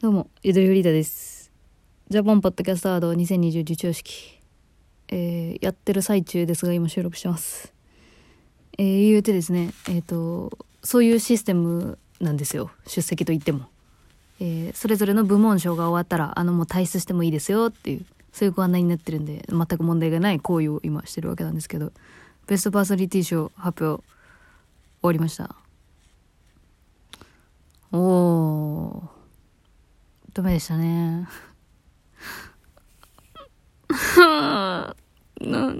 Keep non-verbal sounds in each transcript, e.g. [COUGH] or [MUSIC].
どうも、ゆとりフリーダです。ジャパンポッドキャストアード2020受賞式、えーやってる最中ですが、今収録してます。えー言うてですね、えっ、と、そういうシステムなんですよ。出席といっても。えーそれぞれの部門賞が終わったら、あの、もう退出してもいいですよっていう、そういうご案内になってるんで、全く問題がない行為を今してるわけなんですけど、ベストパーソナリティ賞発表終わりました。おー。ダメでしたね。[LAUGHS] な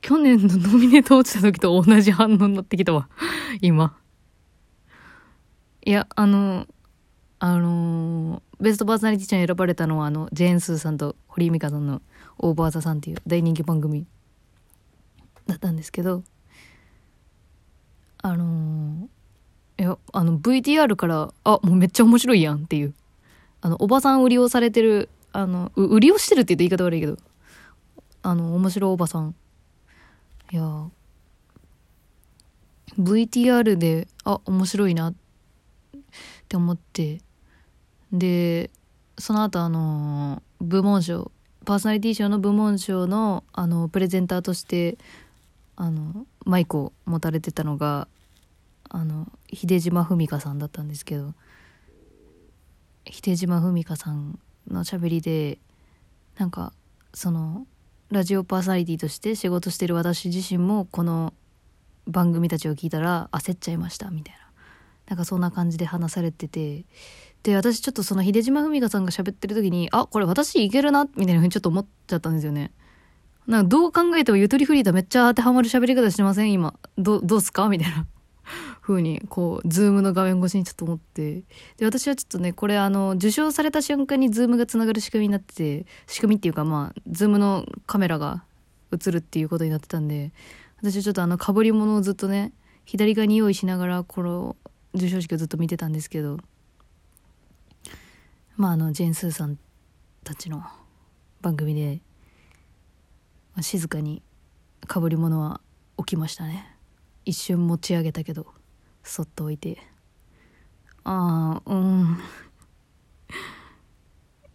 去年のノミネート落ちた時と同じ反応になってきたわ。今。いや、あの、あのベストパーソナリティ賞に選ばれたのは、あの、ジェーン・スーさんと堀井美香さんのオーバーザさんっていう大人気番組だったんですけど、あのいやあの VTR からあもうめっちゃ面白いやんっていう。あのおばさん売りをされてるあの売りをしてるって言うと言い方悪いけど。あの面白おばさん。いや VTR であ面白いなって思って。でその後あの部門賞パーソナリティ賞の部門賞のあのプレゼンターとしてあのマイクを持たれてたのがあの秀島文香さんだったんですけど秀島文香さんのしゃべりでなんかそのラジオパーソナリティとして仕事してる私自身もこの番組たちを聞いたら焦っちゃいましたみたいななんかそんな感じで話されててで私ちょっとその秀島文香さんが喋ってる時にあこれ私いけるなみたいなふうにちょっと思っちゃったんですよね。なんかどう考えてもゆとりフリーダめっちゃ当てはまる喋り方してません？今。ど、どうすか？みたいな風に、こう、 Zoom の画面越しにちょっと思って。で、私はちょっとね、これあの、受賞された瞬間に Zoom がつながる仕組みになってて、仕組みっていうかまあ、 Zoom のカメラが映るっていうことになってたんで、私はちょっとあの、被り物をずっとね、左側に用意しながら、この、授賞式をずっと見てたんですけど、まああの、ジェーン・スーさんたちの番組で、ま静かに被り物は起きましたね一瞬持ち上げたけどそっと置いて。ああうん。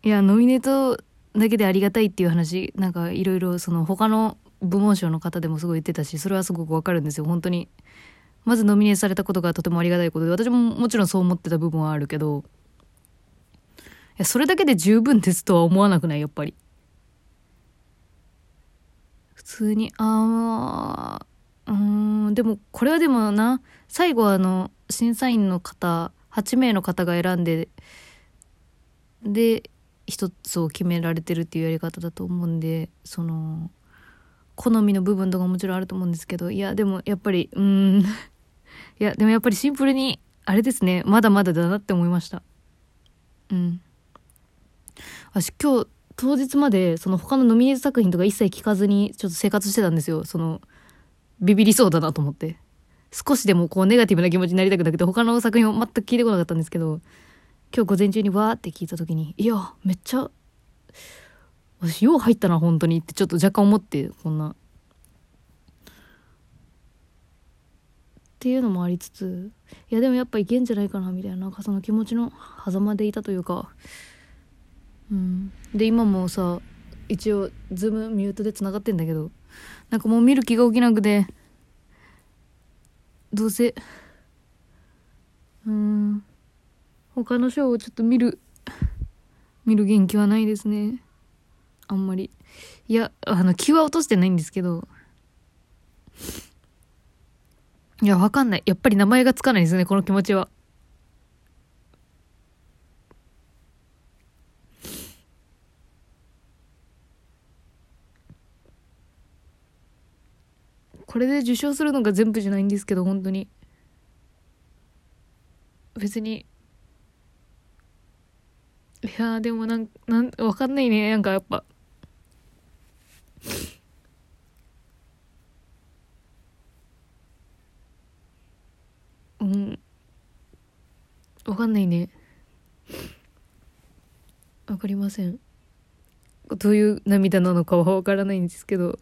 いやノミネートだけでありがたいっていう話。なんかいろいろその他の部門賞の方でもすごい言ってたしそれはすごくわかるんですよ。本当に。まずノミネートされたことがとてもありがたいことで私ももちろんそう思ってた部分はあるけど。いやそれだけで十分ですとは思わなくないやっぱり。普通にあーうんでもこれはでもな最後はあの審査員の方8名の方が選んでで一つを決められてるっていうやり方だと思うんでその好みの部分とかもちろんあると思うんですけどいやでもやっぱりうんいやでもやっぱりシンプルにあれですねまだまだだなって思いました。うん。私今日当日までその他のノミネート作品とか一切聞かずにちょっと生活してたんですよ。そのビビりそうだなと思って。少しでもこうネガティブな気持ちになりたくなくて他の作品を全く聞いてこなかったんですけど今日午前中にわーって聞いた時にいやめっちゃ私よう入ったな本当にってちょっと若干思ってこんな。っていうのもありつついやでもやっぱいけんじゃないかなみたいななんかその気持ちの狭間でいたというか。うん、で今もさ一応ズームミュートでつながってんだけどなんかもう見る気が起きなくて。どうせ。うん。他のショーをちょっと見る。見る元気はないですね。あんまり。いやあの気は落としてないんですけど。いやわかんない。やっぱり名前がつかないですねこの気持ちは。これで受賞するのが全部じゃないんですけど本当に。別に。いやでもなんなんわかんないね。なんかやっぱ。うん。わかんないね。わかりません。どういう涙なのかはわからないんですけど。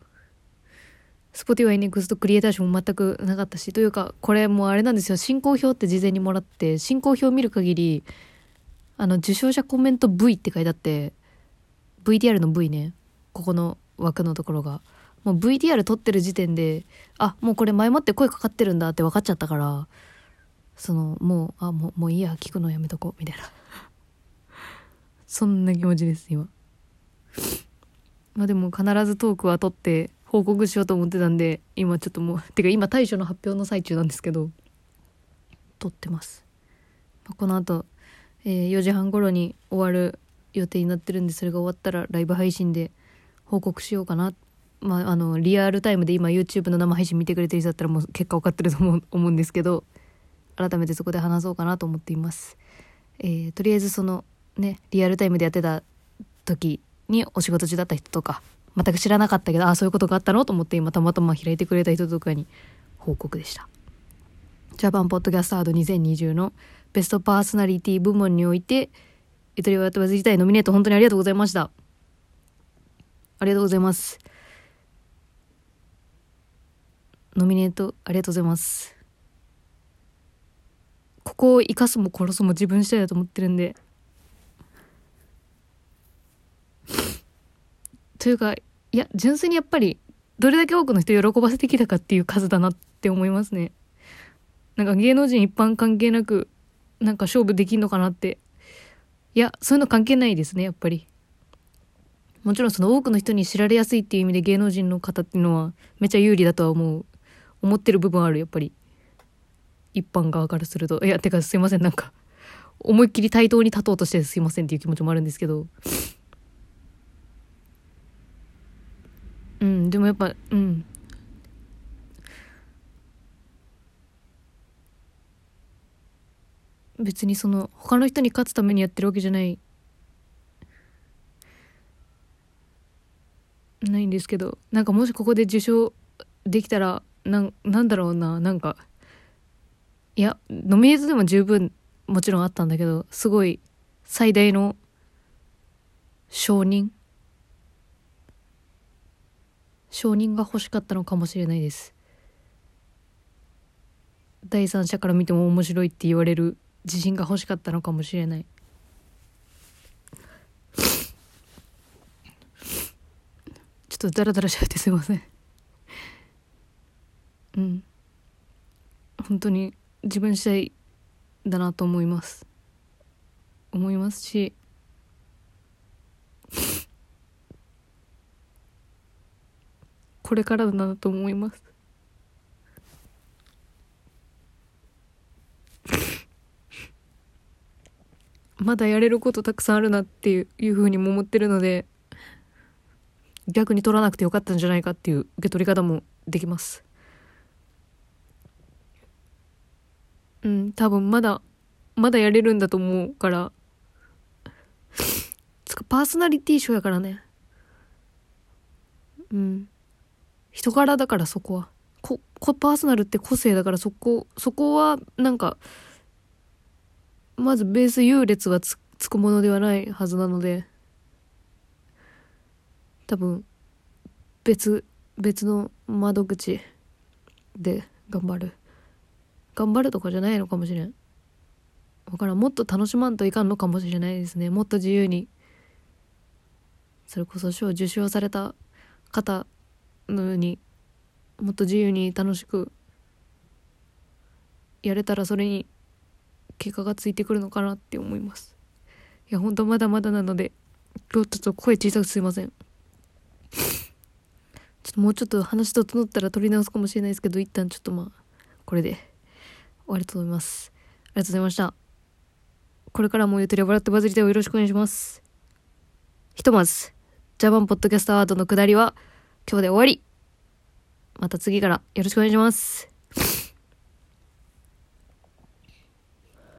Spotify に NEXT クリエイター賞も全くなかったし、というか、これもうあれなんですよ、進行表って事前にもらって、進行表を見る限り、あの、受賞者コメント V って書いてあって、VTR の V ね、ここの枠のところが。もう VTR 撮ってる時点で、あ、もうこれ前もって声かかってるんだって分かっちゃったから、その、もう、あ、もう、もういいや、聞くのやめとこう、みたいな。そんな気持ちです、今。まあでも必ずトークは撮って報告しようと思ってたんで、今ちょっともう、てか今大賞の発表の最中なんですけど、撮ってます。まあ、この後、えー、4時半頃に終わる予定になってるんで、それが終わったらライブ配信で報告しようかなまあ、あのリアルタイムで今 YouTube の生配信見てくれてる人だったらもう結果分かってると思う思うんですけど改めてそこで話そうかなと思っています。えー、とりあえずそのねリアルタイムでやってた時にお仕事中だった人とか全く知らなかったけどああそういうことがあったの？と思って今たまたま開いてくれた人とかに報告でした。ジャパンポッドキャストアード2020のベストパーソナリティ部門においてゆとりわたば自体ノミネート本当にありがとうございました。ありがとうございます。ノミネートありがとうございますここを生かすも殺すも自分次第だと思ってるんでというかいや純粋にやっぱりどれだけ多くの人喜ばせてきたかっていう数だなって思いますね。なんか芸能人一般関係なくなんか勝負できんのかなって。いやそういうの関係ないですねやっぱり。もちろんその多くの人に知られやすいっていう意味で芸能人の方っていうのはめちゃ有利だとは思う。思ってる部分あるやっぱり。一般側からすると。いやてかすいませんなんか。思いっきり対等に立とうとしてすいませんっていう気持ちもあるんですけど。うんでもやっぱうん。別にその他の人に勝つためにやってるわけじゃない。ないんですけどなんかもしここで受賞できたらなんなんだろうななんか。いやノミネートでも十分もちろんあったんだけどすごい最大の承認承認が欲しかったのかもしれないです。第三者から見ても面白いって言われる自信が欲しかったのかもしれない。ちょっとダラダラしちゃってすいません。うん。本当に自分次第だなと思います。思いますしこれからだなと思います [LAUGHS] まだやれることたくさんあるなっていういうふうにも思ってるので逆に取らなくてよかったんじゃないかっていう受け取り方もできますうん、多分まだ、まだやれるんだと思うから。[LAUGHS] つか、パーソナリティー賞やからね。うん。人柄だからそこは。こ、こ、パーソナルって個性だからそこ、そこは、なんか、まずベース優劣がつつくものではないはずなので、多分、別、別の窓口で頑張る。頑張るとかじゃないのかもしれん。わからん。もっと楽しまんといかんのかもしれないですね。もっと自由に。それこそ賞受賞された方のようにもっと自由に楽しくやれたらそれに結果がついてくるのかなって思いますいやほんとまだまだなので今日ちょっと声小さくすいませんちょっともうちょっと話整ったら取り直すかもしれないですけど一旦ちょっとまあこれで。終わりと思います。ありがとうございました。これからもゆとり笑ってバズりたいをよろしくお願いします。ひとまず、ジャパンポッドキャストアワードの下りは今日で終わり。また次からよろしくお願いします。